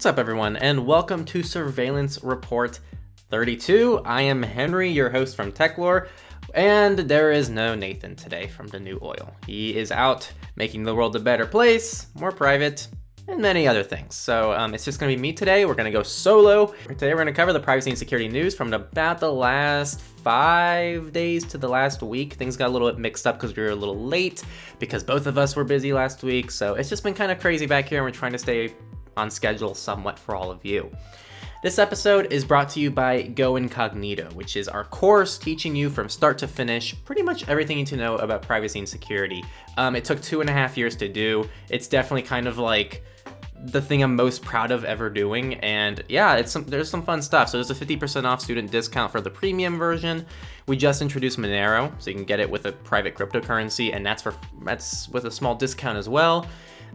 What's up, everyone, and welcome to Surveillance Report 32. I am Henry, your host from Techlore, and there is no Nathan today from the New Oil. He is out making the world a better place, more private, and many other things. So um, it's just gonna be me today. We're gonna go solo. Today we're gonna cover the privacy and security news from about the last five days to the last week. Things got a little bit mixed up because we were a little late because both of us were busy last week. So it's just been kind of crazy back here, and we're trying to stay on schedule somewhat for all of you. This episode is brought to you by Go Incognito, which is our course teaching you from start to finish pretty much everything you need to know about privacy and security. Um, it took two and a half years to do. It's definitely kind of like the thing I'm most proud of ever doing. And yeah, it's some, there's some fun stuff. So there's a 50% off student discount for the premium version. We just introduced Monero, so you can get it with a private cryptocurrency, and that's for that's with a small discount as well.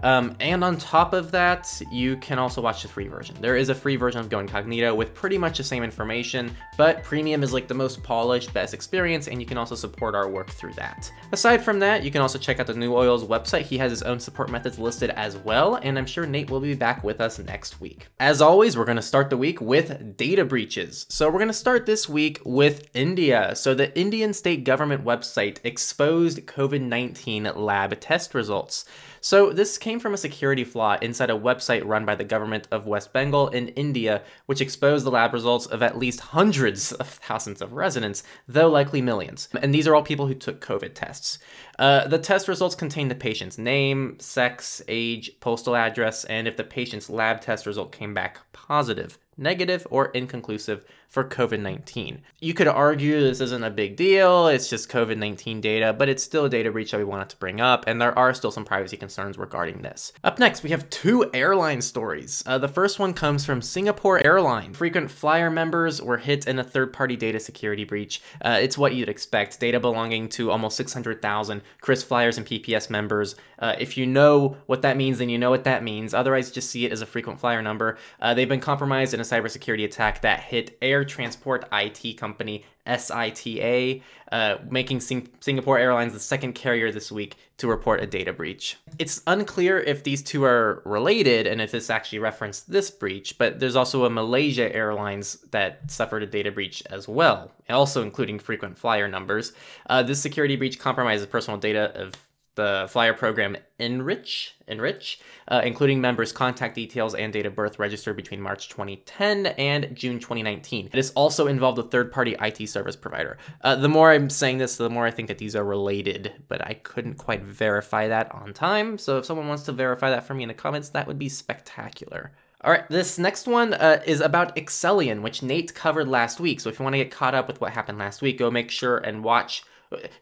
Um, and on top of that, you can also watch the free version. There is a free version of Go Incognito with pretty much the same information, but premium is like the most polished, best experience, and you can also support our work through that. Aside from that, you can also check out the New Oil's website. He has his own support methods listed as well, and I'm sure Nate will be back with us next week. As always, we're going to start the week with data breaches. So we're going to start this week with India. So the Indian state government website exposed COVID 19 lab test results. So, this came from a security flaw inside a website run by the government of West Bengal in India, which exposed the lab results of at least hundreds of thousands of residents, though likely millions. And these are all people who took COVID tests. Uh, the test results contain the patient's name, sex, age, postal address, and if the patient's lab test result came back positive negative or inconclusive for COVID 19. You could argue this isn't a big deal, it's just COVID 19 data, but it's still a data breach that we wanted to bring up, and there are still some privacy concerns regarding this. Up next, we have two airline stories. Uh, the first one comes from Singapore Airlines. Frequent flyer members were hit in a third party data security breach. Uh, it's what you'd expect data belonging to almost 600,000 KrisFlyers and PPS members. Uh, if you know what that means, then you know what that means. Otherwise, just see it as a frequent flyer number. Uh, they've been compromised in a cybersecurity attack that hit Air Transport IT company SITA, uh, making Sing- Singapore Airlines the second carrier this week to report a data breach. It's unclear if these two are related and if this actually referenced this breach, but there's also a Malaysia Airlines that suffered a data breach as well, also including frequent flyer numbers. Uh, this security breach compromises personal data of the flyer program Enrich, Enrich, uh, including members' contact details and date of birth registered between March 2010 and June 2019. It has also involved a third-party IT service provider. Uh, the more I'm saying this, the more I think that these are related, but I couldn't quite verify that on time. So if someone wants to verify that for me in the comments, that would be spectacular. All right, this next one uh, is about Accellion, which Nate covered last week. So if you want to get caught up with what happened last week, go make sure and watch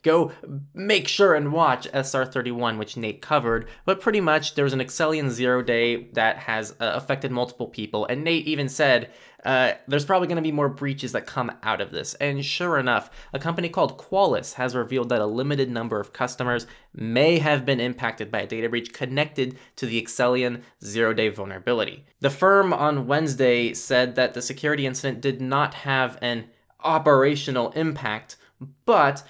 go make sure and watch SR31, which Nate covered. But pretty much, there was an Accellion zero day that has uh, affected multiple people, and Nate even said uh, there's probably going to be more breaches that come out of this. And sure enough, a company called Qualys has revealed that a limited number of customers may have been impacted by a data breach connected to the Accellion zero day vulnerability. The firm on Wednesday said that the security incident did not have an operational impact, but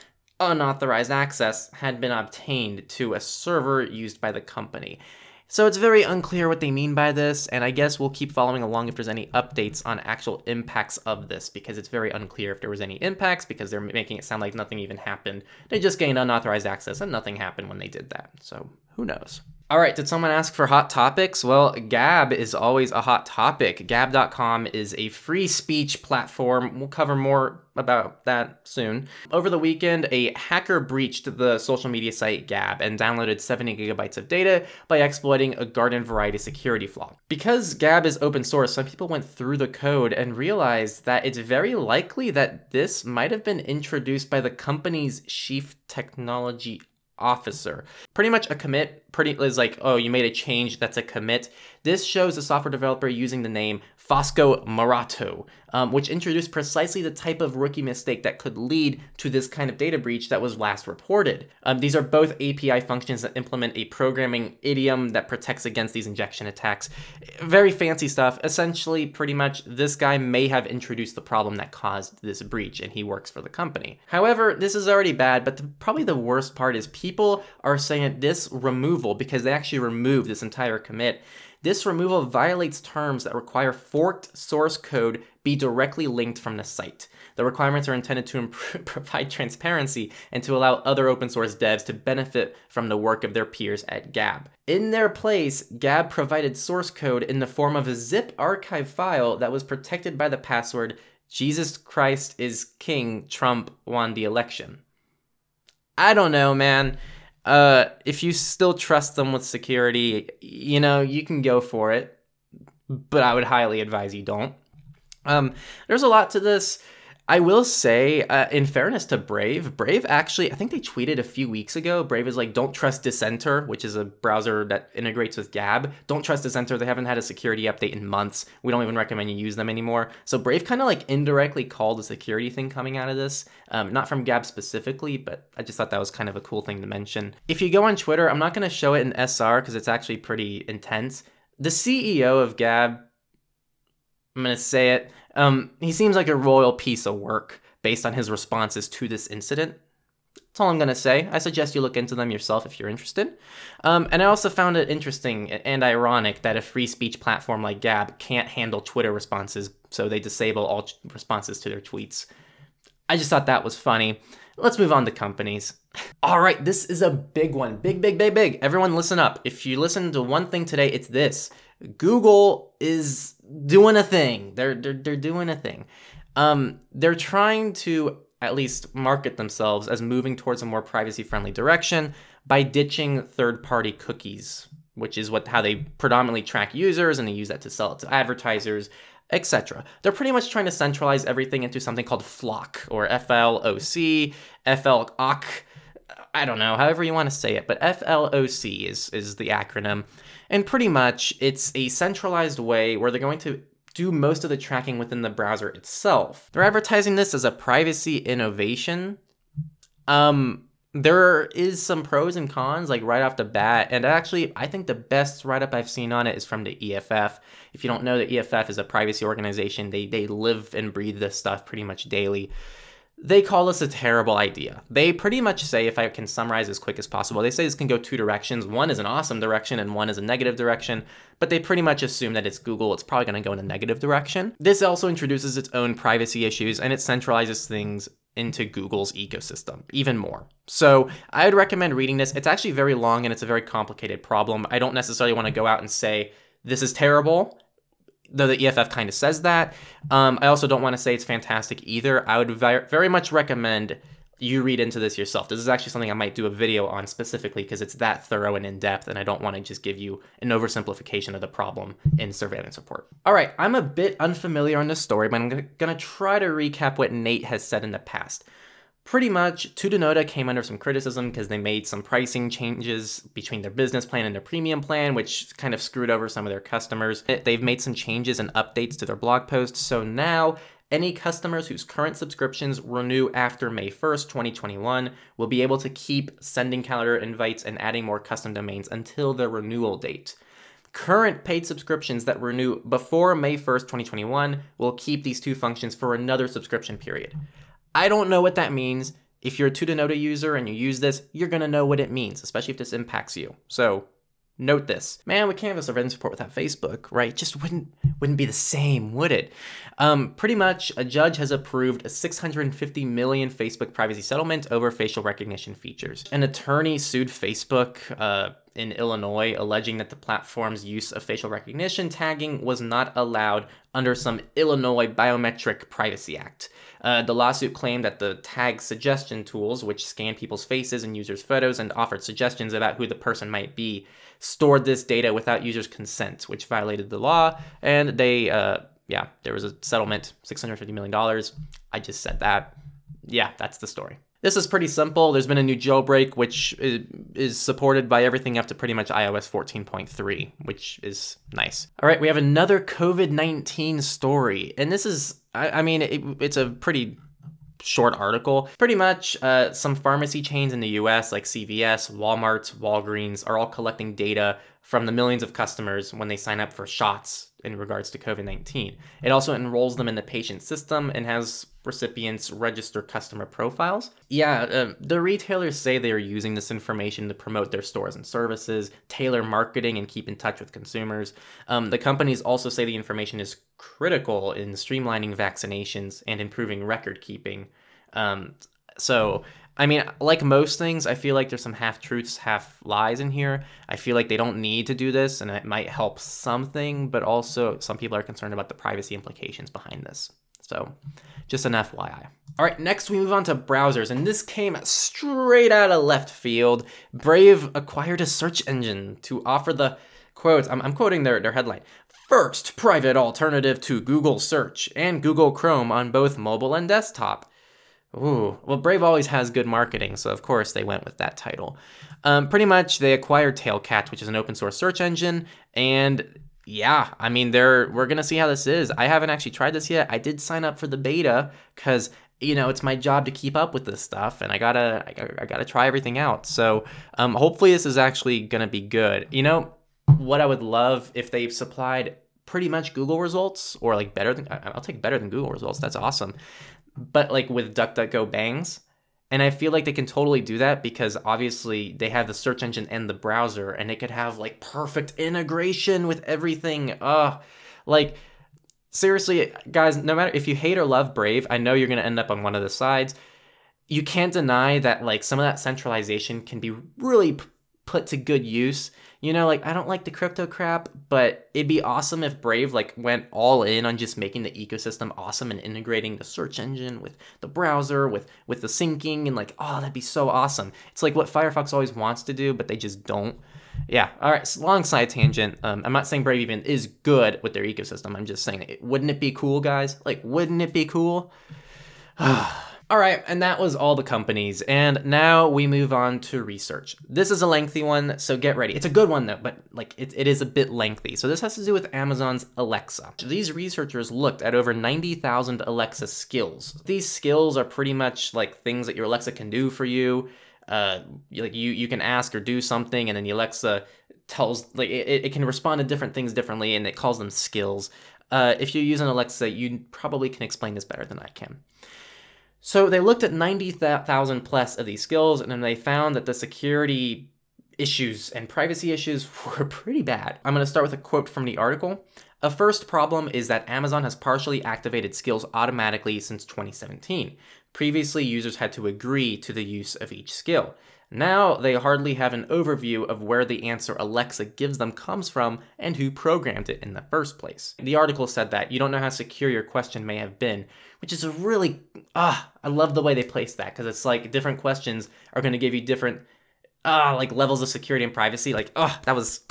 unauthorized access had been obtained to a server used by the company. So it's very unclear what they mean by this, and I guess we'll keep following along if there's any updates on actual impacts of this, because it's very unclear if there was any impacts, because they're making it sound like nothing even happened. They just gained unauthorized access, and nothing happened when they did that. So who knows? All right, did someone ask for hot topics? Well, Gab is always a hot topic. Gab.com is a free speech platform. We'll cover more about that soon. Over the weekend, a hacker breached the social media site Gab and downloaded 70 gigabytes of data by exploiting a garden variety security flaw. Because Gab is open source, some people went through the code and realized that it's very likely that this might have been introduced by the company's chief technology officer. Pretty much a commit pretty is like, oh, you made a change, that's a commit. This shows a software developer using the name Fosco Marotto, um, which introduced precisely the type of rookie mistake that could lead to this kind of data breach that was last reported. Um, these are both API functions that implement a programming idiom that protects against these injection attacks. Very fancy stuff. Essentially, pretty much, this guy may have introduced the problem that caused this breach, and he works for the company. However, this is already bad, but the, probably the worst part is people are saying this removal, because they actually removed this entire commit This removal violates terms that require forked source code be directly linked from the site. The requirements are intended to improve, provide transparency and to allow other open source devs to benefit from the work of their peers at Gab. In their place, Gab provided source code in the form of a zip archive file that was protected by the password Jesus Christ is King, Trump won the election. I don't know, man. Uh, if you still trust them with security, you know, you can go for it, but I would highly advise you don't. Um, there's a lot to this. I will say, uh, in fairness to Brave, Brave actually, I think they tweeted a few weeks ago. Brave is like, don't trust Dissenter, which is a browser that integrates with Gab. Don't trust Dissenter. They haven't had a security update in months. We don't even recommend you use them anymore. So Brave kind of like indirectly called a security thing coming out of this. Um, not from Gab specifically, but I just thought that was kind of a cool thing to mention. If you go on Twitter, I'm not going to show it in SR because it's actually pretty intense. The CEO of Gab, I'm going to say it um, he seems like a royal piece of work based on his responses to this incident. That's all I'm going to say. I suggest you look into them yourself if you're interested. Um, and I also found it interesting and ironic that a free speech platform like Gab can't handle Twitter responses, so they disable all responses to their tweets. I just thought that was funny. Let's move on to companies. All right, this is a big one. Big, big, big, big. Everyone listen up. If you listen to one thing today, it's this Google is doing a thing. They're they're they're doing a thing. Um, they're trying to at least market themselves as moving towards a more privacy friendly direction by ditching third party cookies, which is what how they predominantly track users and they use that to sell it to advertisers, etc. They're pretty much trying to centralize everything into something called FLOC or FLOC, FLOC. I don't know, however you want to say it, but FLOC is is the acronym. And pretty much it's a centralized way where they're going to do most of the tracking within the browser itself. They're advertising this as a privacy innovation. Um, there is some pros and cons, like right off the bat. And actually, I think the best write up I've seen on it is from the EFF. If you don't know, the EFF is a privacy organization. They, they live and breathe this stuff pretty much daily they call this a terrible idea. They pretty much say, if I can summarize as quick as possible, they say this can go two directions. One is an awesome direction and one is a negative direction, but they pretty much assume that it's Google, it's probably going to go in a negative direction. This also introduces its own privacy issues and it centralizes things into Google's ecosystem even more. So I would recommend reading this. It's actually very long and it's a very complicated problem. I don't necessarily want to go out and say, this is terrible though the EFF kind of says that. Um, I also don't want to say it's fantastic either. I would very much recommend you read into this yourself. This is actually something I might do a video on specifically because it's that thorough and in depth, and I don't want to just give you an oversimplification of the problem in surveillance report. All right, I'm a bit unfamiliar on this story, but I'm going to try to recap what Nate has said in the past pretty much Tutanota came under some criticism because they made some pricing changes between their business plan and their premium plan, which kind of screwed over some of their customers. They've made some changes and updates to their blog posts, so now any customers whose current subscriptions renew after May 1st, 2021 will be able to keep sending calendar invites and adding more custom domains until their renewal date. Current paid subscriptions that renew before May 1st, 2021 will keep these two functions for another subscription period. I don't know what that means. If you're a Tutanota user and you use this, you're gonna know what it means, especially if this impacts you. So note this. Man, we can't have a surveillance report without Facebook, right? It just wouldn't wouldn't be the same, would it? Um, pretty much, a judge has approved a 650 million Facebook privacy settlement over facial recognition features. An attorney sued Facebook. Uh, in Illinois alleging that the platform's use of facial recognition tagging was not allowed under some Illinois Biometric Privacy Act. Uh, the lawsuit claimed that the tag suggestion tools, which scan people's faces and users' photos and offered suggestions about who the person might be, stored this data without users' consent, which violated the law. And they, uh, yeah, there was a settlement, $650 million. I just said that. Yeah, that's the story. This is pretty simple. There's been a new jailbreak, which is supported by everything up to pretty much iOS 14.3, which is nice. All right, we have another COVID 19 story. And this is, I, I mean, it, it's a pretty short article. Pretty much, uh, some pharmacy chains in the US, like CVS, Walmart, Walgreens, are all collecting data from the millions of customers when they sign up for shots in regards to COVID 19. It also enrolls them in the patient system and has recipients register customer profiles. Yeah, uh, the retailers say they are using this information to promote their stores and services, tailor marketing, and keep in touch with consumers. Um, the companies also say the information is critical in streamlining vaccinations and improving record keeping. Um, so, I mean, like most things, I feel like there's some half truths, half lies in here. I feel like they don't need to do this and it might help something, but also some people are concerned about the privacy implications behind this. So, just an FYI. All right, next we move on to browsers, and this came straight out of left field. Brave acquired a search engine to offer the quote, I'm, I'm quoting their, their headline first private alternative to Google Search and Google Chrome on both mobile and desktop. Ooh, well, Brave always has good marketing, so of course they went with that title. Um, pretty much, they acquired Tailcat, which is an open source search engine, and yeah, I mean, they're we're gonna see how this is. I haven't actually tried this yet. I did sign up for the beta because you know it's my job to keep up with this stuff, and I gotta I, I gotta try everything out. So um, hopefully this is actually gonna be good. You know what I would love if they supplied pretty much Google results or like better than I'll take better than Google results. That's awesome but like with DuckDuckGo bangs. And I feel like they can totally do that because obviously they have the search engine and the browser and it could have like perfect integration with everything. Uh like seriously, guys, no matter if you hate or love Brave, I know you're going to end up on one of the sides. You can't deny that like some of that centralization can be really p- put to good use you know, like I don't like the crypto crap, but it'd be awesome if Brave like went all in on just making the ecosystem awesome and integrating the search engine with the browser, with with the syncing and like, oh, that'd be so awesome. It's like what Firefox always wants to do, but they just don't. Yeah. All right. Long side tangent. Um, I'm not saying Brave even is good with their ecosystem. I'm just saying, wouldn't it be cool, guys? Like, wouldn't it be cool? All right, and that was all the companies. And now we move on to research. This is a lengthy one, so get ready. It's a good one though, but like it, it is a bit lengthy. So this has to do with Amazon's Alexa. These researchers looked at over 90,000 Alexa skills. These skills are pretty much like things that your Alexa can do for you. Uh, like you you can ask or do something, and then the Alexa tells like it, it can respond to different things differently, and it calls them skills. Uh, if you use an Alexa, you probably can explain this better than I can. So they looked at 90,000 plus of these skills and then they found that the security issues and privacy issues were pretty bad. I'm going to start with a quote from the article. A first problem is that Amazon has partially activated skills automatically since 2017. Previously, users had to agree to the use of each skill. Now they hardly have an overview of where the answer Alexa gives them comes from and who programmed it in the first place. The article said that you don't know how secure your question may have been, which is a really ah, I love the way they place that because it's like different questions are going to give you different ah like levels of security and privacy. Like ah, that was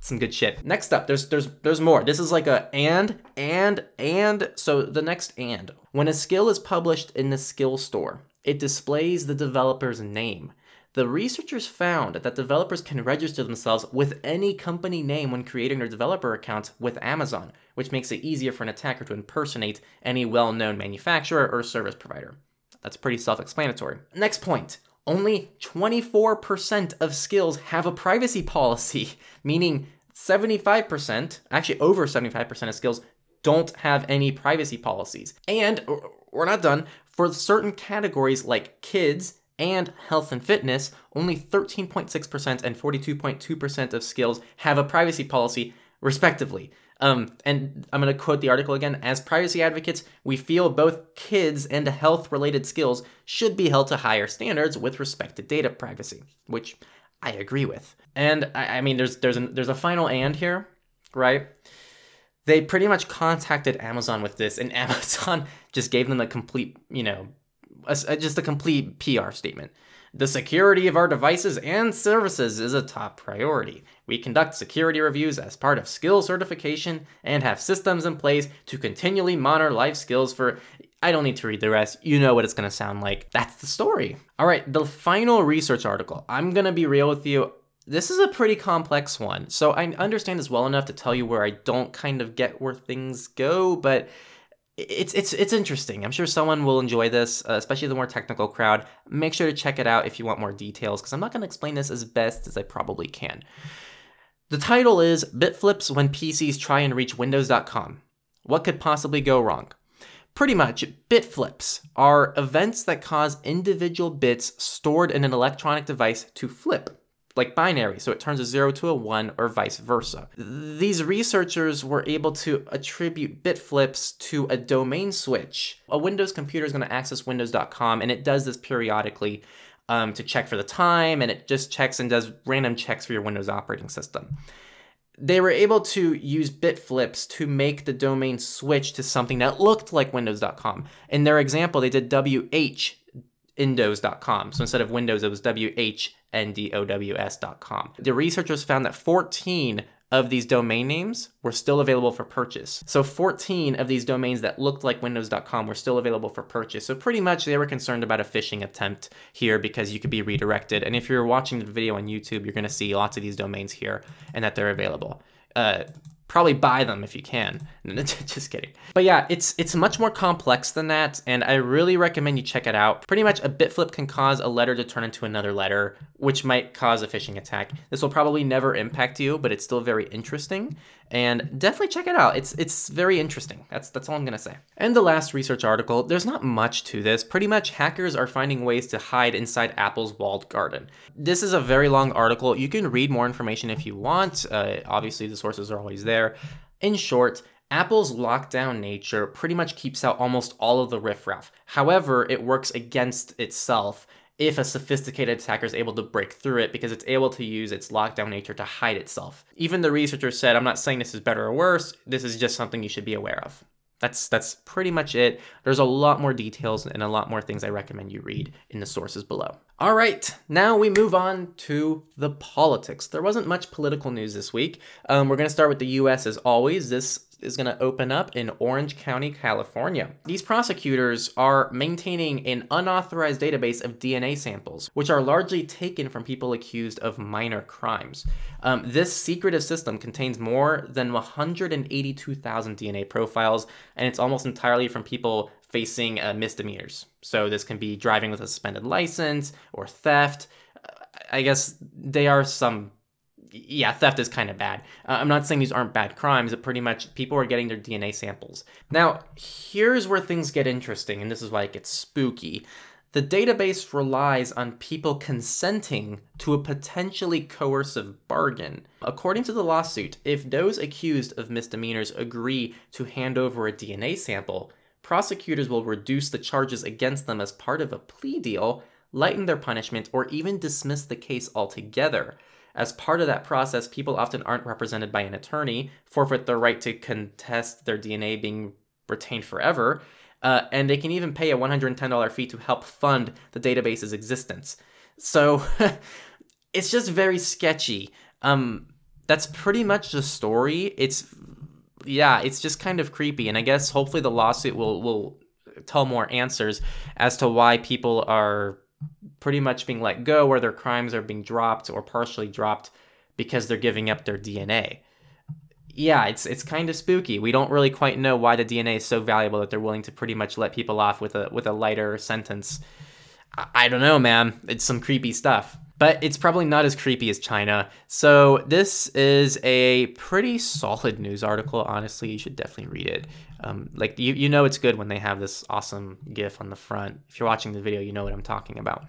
some good shit. Next up, there's there's there's more. This is like a and and and so the next and when a skill is published in the skill store, it displays the developer's name. The researchers found that developers can register themselves with any company name when creating their developer accounts with Amazon, which makes it easier for an attacker to impersonate any well known manufacturer or service provider. That's pretty self explanatory. Next point only 24% of skills have a privacy policy, meaning 75%, actually over 75% of skills, don't have any privacy policies. And we're not done. For certain categories like kids, and health and fitness, only 13.6% and 42.2% of skills have a privacy policy, respectively. Um, and I'm going to quote the article again. As privacy advocates, we feel both kids and health related skills should be held to higher standards with respect to data privacy, which I agree with. And I, I mean, there's there's a, there's a final and here, right? They pretty much contacted Amazon with this, and Amazon just gave them a complete, you know, a, just a complete PR statement. The security of our devices and services is a top priority. We conduct security reviews as part of skill certification and have systems in place to continually monitor life skills for. I don't need to read the rest. You know what it's going to sound like. That's the story. All right, the final research article. I'm going to be real with you. This is a pretty complex one. So I understand this well enough to tell you where I don't kind of get where things go, but it's it's it's interesting. I'm sure someone will enjoy this, uh, especially the more technical crowd. Make sure to check it out if you want more details, because I'm not going to explain this as best as I probably can. The title is Bitflips When PCs Try and Reach Windows.com. What could possibly go wrong? Pretty much, bit flips are events that cause individual bits stored in an electronic device to flip, like binary, so it turns a 0 to a 1 or vice versa. These researchers were able to attribute bit flips to a domain switch. A Windows computer is going to access windows.com, and it does this periodically um, to check for the time, and it just checks and does random checks for your Windows operating system they were able to use bit flips to make the domain switch to something that looked like windows.com. In their example, they did whindows.com. So instead of Windows, it was W H N D O W S.com. The researchers found that 14 of these domain names were still available for purchase. So 14 of these domains that looked like windows.com were still available for purchase. So pretty much they were concerned about a phishing attempt here because you could be redirected. And if you're watching the video on YouTube, you're going to see lots of these domains here and that they're available. Uh, probably buy them if you can. Just kidding. But yeah, it's it's much more complex than that, and I really recommend you check it out. Pretty much a bit flip can cause a letter to turn into another letter, which might cause a phishing attack. This will probably never impact you, but it's still very interesting and definitely check it out. It's it's very interesting. That's that's all I'm gonna say. And the last research article, there's not much to this. Pretty much hackers are finding ways to hide inside Apple's walled garden. This is a very long article. You can read more information if you want. Uh, obviously, the sources are always there. In short, Apple's lockdown nature pretty much keeps out almost all of the riffraff. However, it works against itself if a sophisticated attacker is able to break through it because it's able to use its lockdown nature to hide itself. Even the researchers said, I'm not saying this is better or worse, this is just something you should be aware of. That's that's pretty much it. There's a lot more details and a lot more things I recommend you read in the sources below. All right, now we move on to the politics. There wasn't much political news this week. Um, we're going to start with the U.S. as always. This is going to open up in Orange County, California. These prosecutors are maintaining an unauthorized database of DNA samples, which are largely taken from people accused of minor crimes. Um, this secretive system contains more than 182,000 DNA profiles, and it's almost entirely from people facing uh, misdemeanors. So this can be driving with a suspended license or theft. I guess they are some yeah, theft is kind of bad. Uh, I'm not saying these aren't bad crimes, but pretty much people are getting their DNA samples. Now, here's where things get interesting, and this is why it gets spooky. The database relies on people consenting to a potentially coercive bargain. According to the lawsuit, if those accused of misdemeanors agree to hand over a DNA sample, prosecutors will reduce the charges against them as part of a plea deal, lighten their punishment, or even dismiss the case altogether. As part of that process, people often aren't represented by an attorney, forfeit their right to contest their DNA being retained forever, uh, and they can even pay a $110 fee to help fund the database's existence. So it's just very sketchy. Um, that's pretty much the story. It's yeah, it's just kind of creepy, and I guess hopefully the lawsuit will will tell more answers as to why people are pretty much being let go or their crimes are being dropped or partially dropped because they're giving up their DNA. Yeah, it's it's kind of spooky. We don't really quite know why the DNA is so valuable that they're willing to pretty much let people off with a with a lighter sentence. I, I don't know, man. It's some creepy stuff but it's probably not as creepy as China. So this is a pretty solid news article. Honestly, you should definitely read it. Um, like you, you know it's good when they have this awesome GIF on the front. If you're watching the video, you know what I'm talking about.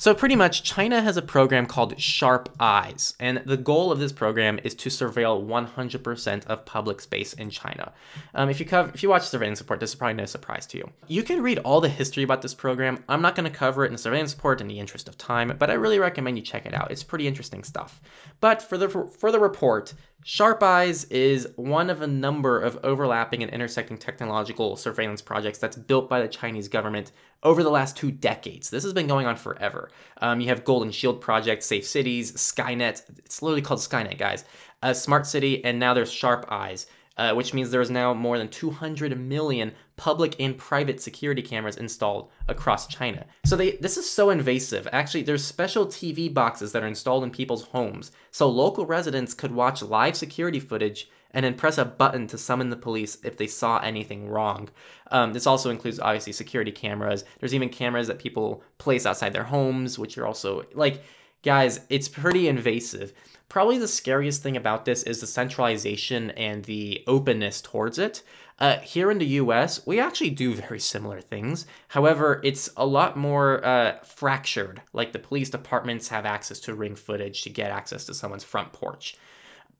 So pretty much, China has a program called Sharp Eyes, and the goal of this program is to surveil 100% of public space in China. Um, if you if you watch Surveillance Report, this is probably no surprise to you. You can read all the history about this program. I'm not going to cover it in Surveillance Report in the interest of time, but I really recommend you check it out. It's pretty interesting stuff. But for the for the report, Sharp Eyes is one of a number of overlapping and intersecting technological surveillance projects that's built by the Chinese government over the last two decades. This has been going on forever. Um, you have Golden Shield Project, Safe Cities, Skynet. It's literally called Skynet, guys. Uh, Smart City, and now there's Sharp Eyes uh, which means there is now more than 200 million public and private security cameras installed across China. So they this is so invasive. Actually, there's special TV boxes that are installed in people's homes, so local residents could watch live security footage and then press a button to summon the police if they saw anything wrong. Um, this also includes obviously security cameras. There's even cameras that people place outside their homes, which are also like Guys, it's pretty invasive. Probably the scariest thing about this is the centralization and the openness towards it. Uh, here in the US, we actually do very similar things. However, it's a lot more uh, fractured. Like the police departments have access to ring footage to get access to someone's front porch.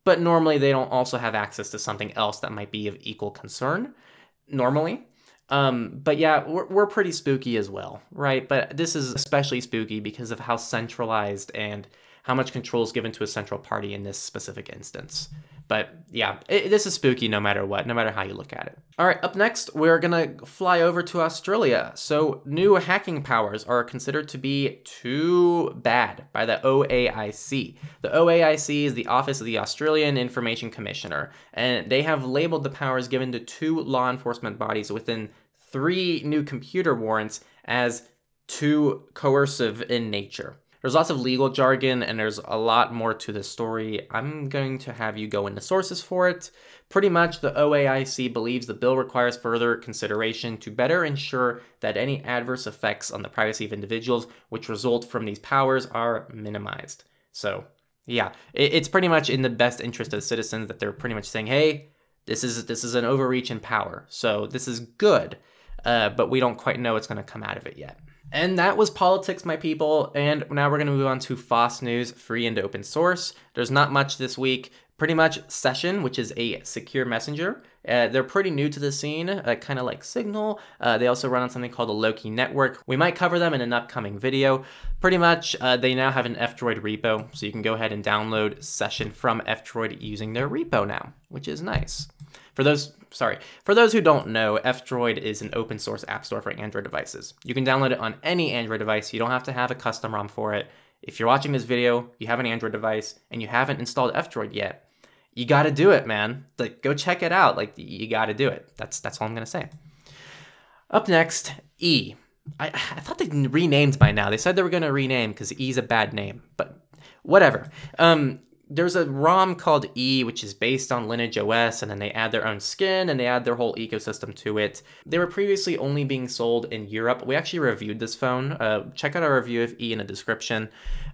But normally, they don't also have access to something else that might be of equal concern. Normally. Um, but yeah, we're, we're pretty spooky as well, right? But this is especially spooky because of how centralized and how much control is given to a central party in this specific instance. But yeah, it, this is spooky no matter what, no matter how you look at it. All right, up next, we're gonna fly over to Australia. So, new hacking powers are considered to be too bad by the OAIC. The OAIC is the Office of the Australian Information Commissioner, and they have labeled the powers given to two law enforcement bodies within three new computer warrants as too coercive in nature. There's lots of legal jargon and there's a lot more to the story. I'm going to have you go into sources for it. Pretty much, the OAIC believes the bill requires further consideration to better ensure that any adverse effects on the privacy of individuals which result from these powers are minimized. So, yeah, it's pretty much in the best interest of citizens that they're pretty much saying, hey, this is this is an overreach in power. So this is good, uh, but we don't quite know what's going to come out of it yet. And that was politics, my people. And now we're going to move on to FOSS News, free and open source. There's not much this week. Pretty much Session, which is a secure messenger. Uh, they're pretty new to the scene, uh, kind of like Signal. Uh, they also run on something called the Loki Network. We might cover them in an upcoming video. Pretty much, uh, they now have an F-Droid repo, so you can go ahead and download Session from F-Droid using their repo now, which is nice. For those, sorry, for those who don't know, F-Droid is an open source app store for Android devices. You can download it on any Android device. You don't have to have a custom ROM for it. If you're watching this video, you have an Android device, and you haven't installed F-Droid yet, you got to do it, man. Like, go check it out. Like, you got to do it. That's that's all I'm gonna say. Up next, E. I, I thought they renamed by now. They said they were gonna rename because E is a bad name, but whatever. Um, there's a ROM called E, which is based on Lineage OS, and then they add their own skin and they add their whole ecosystem to it. They were previously only being sold in Europe. We actually reviewed this phone. Uh, check out our review of E in the description.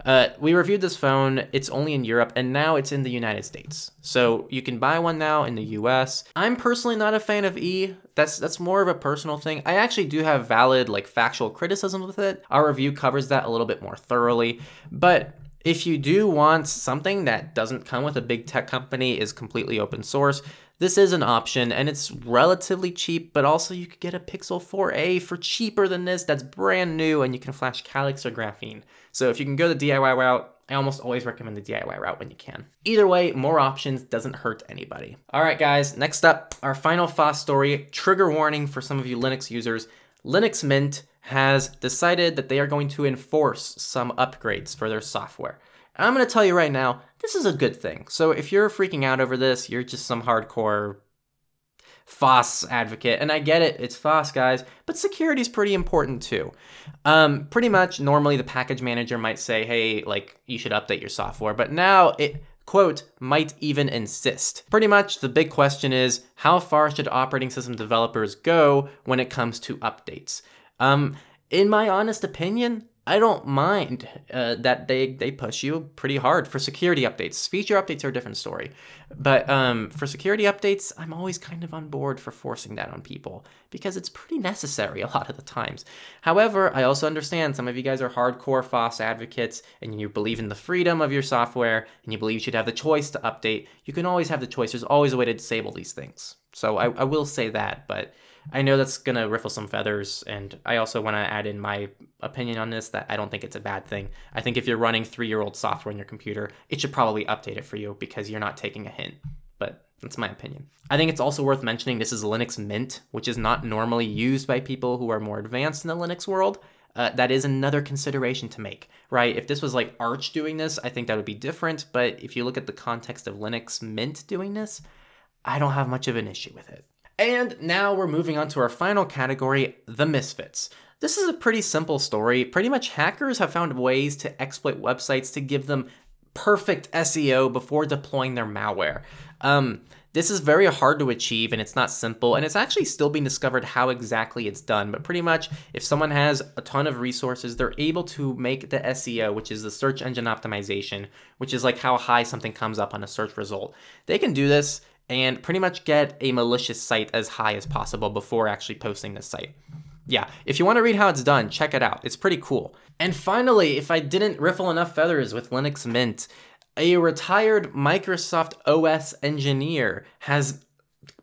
Uh, we reviewed this phone. It's only in Europe, and now it's in the United States. So you can buy one now in the US. I'm personally not a fan of E. That's that's more of a personal thing. I actually do have valid like factual criticisms with it. Our review covers that a little bit more thoroughly, but if you do want something that doesn't come with a big tech company, is completely open source, this is an option and it's relatively cheap, but also you could get a Pixel 4a for cheaper than this that's brand new and you can flash Calyx or Graphene. So if you can go the DIY route, I almost always recommend the DIY route when you can. Either way, more options doesn't hurt anybody. All right, guys, next up, our final FOSS story trigger warning for some of you Linux users. Linux Mint has decided that they are going to enforce some upgrades for their software. And I'm going to tell you right now, this is a good thing. So if you're freaking out over this, you're just some hardcore FOSS advocate, and I get it, it's FOSS, guys, but security is pretty important too. Um, pretty much, normally the package manager might say, hey, like, you should update your software, but now it, quote, might even insist. Pretty much, the big question is, how far should operating system developers go when it comes to updates? Um, in my honest opinion, I don't mind uh, that they they push you pretty hard for security updates. Feature updates are a different story, but um, for security updates, I'm always kind of on board for forcing that on people because it's pretty necessary a lot of the times. However, I also understand some of you guys are hardcore FOSS advocates and you believe in the freedom of your software and you believe you should have the choice to update. You can always have the choice. There's always a way to disable these things. So I, I will say that, but I know that's going to ruffle some feathers, and I also want to add in my opinion on this that I don't think it's a bad thing. I think if you're running three year old software on your computer, it should probably update it for you because you're not taking a hint. But that's my opinion. I think it's also worth mentioning this is Linux Mint, which is not normally used by people who are more advanced in the Linux world. Uh, that is another consideration to make, right? If this was like Arch doing this, I think that would be different. But if you look at the context of Linux Mint doing this, I don't have much of an issue with it. And now we're moving on to our final category, the misfits. This is a pretty simple story. Pretty much hackers have found ways to exploit websites to give them perfect SEO before deploying their malware. Um, This is very hard to achieve and it's not simple, and it's actually still being discovered how exactly it's done. But pretty much, if someone has a ton of resources, they're able to make the SEO, which is the search engine optimization, which is like how high something comes up on a search result. They can do this and pretty much get a malicious site as high as possible before actually posting the site. Yeah, if you want to read how it's done, check it out. It's pretty cool. And finally, if I didn't riffle enough feathers with Linux Mint, a retired Microsoft OS engineer has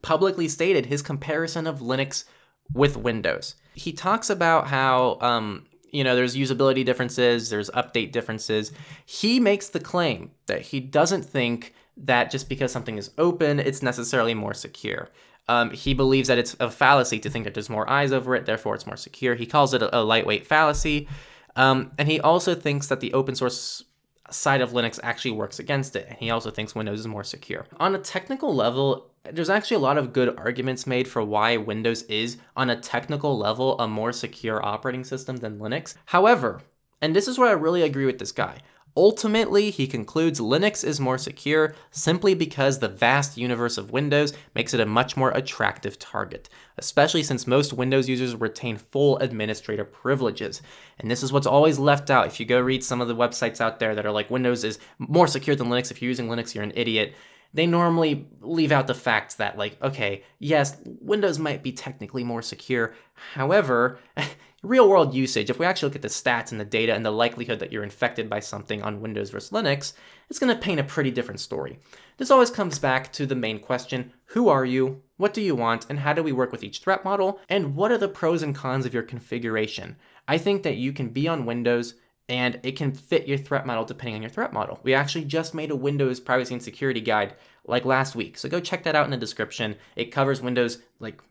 publicly stated his comparison of Linux with Windows. He talks about how, um, you know, there's usability differences, there's update differences. He makes the claim that he doesn't think that just because something is open, it's necessarily more secure. Um, he believes that it's a fallacy to think that there's more eyes over it, therefore it's more secure. He calls it a, a lightweight fallacy. Um, and he also thinks that the open source side of Linux actually works against it. And he also thinks Windows is more secure. On a technical level, there's actually a lot of good arguments made for why Windows is, on a technical level, a more secure operating system than Linux. However, and this is where I really agree with this guy. Ultimately, he concludes Linux is more secure simply because the vast universe of Windows makes it a much more attractive target, especially since most Windows users retain full administrator privileges. And this is what's always left out. If you go read some of the websites out there that are like Windows is more secure than Linux, if you're using Linux, you're an idiot they normally leave out the fact that, like, okay, yes, Windows might be technically more secure. However, real world usage, if we actually look at the stats and the data and the likelihood that you're infected by something on Windows versus Linux, it's going to paint a pretty different story. This always comes back to the main question who are you? What do you want? And how do we work with each threat model? And what are the pros and cons of your configuration? I think that you can be on Windows and it can fit your threat model depending on your threat model. We actually just made a Windows privacy and security guide like last week. So go check that out in the description. It covers Windows like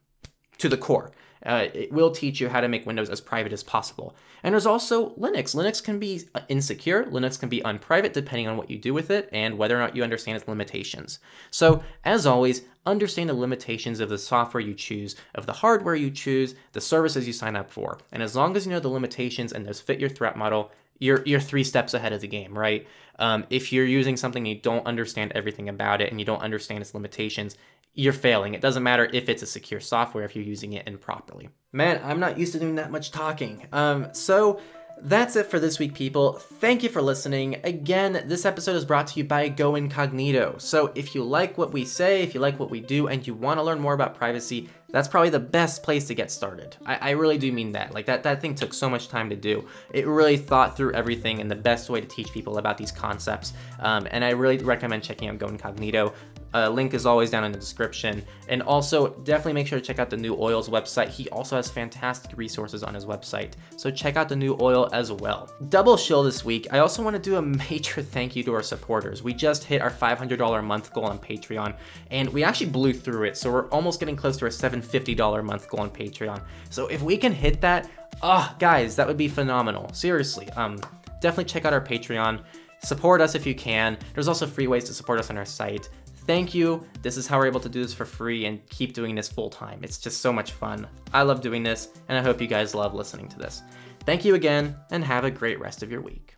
to the core. Uh, it will teach you how to make Windows as private as possible. And there's also Linux. Linux can be uh, insecure, Linux can be unprivate depending on what you do with it and whether or not you understand its limitations. So, as always, understand the limitations of the software you choose, of the hardware you choose, the services you sign up for. And as long as you know the limitations and those fit your threat model, you're you're three steps ahead of the game, right? Um, if you're using something you don't understand everything about it and you don't understand its limitations, you're failing. It doesn't matter if it's a secure software if you're using it improperly. Man, I'm not used to doing that much talking. Um, so that's it for this week, people. Thank you for listening. Again, this episode is brought to you by Go Incognito. So if you like what we say, if you like what we do, and you want to learn more about privacy, that's probably the best place to get started. I, I, really do mean that. Like that, that thing took so much time to do. It really thought through everything and the best way to teach people about these concepts. Um, and I really recommend checking out Go Incognito. Uh, link is always down in the description. And also, definitely make sure to check out the New Oil's website. He also has fantastic resources on his website. So check out the New Oil as well. Double shill this week. I also want to do a major thank you to our supporters. We just hit our $500 a month goal on Patreon, and we actually blew through it. So we're almost getting close to our $750 a month goal on Patreon. So if we can hit that, oh, guys, that would be phenomenal. Seriously. Um, definitely check out our Patreon. Support us if you can. There's also free ways to support us on our site. Thank you. This is how we're able to do this for free and keep doing this full time. It's just so much fun. I love doing this, and I hope you guys love listening to this. Thank you again, and have a great rest of your week.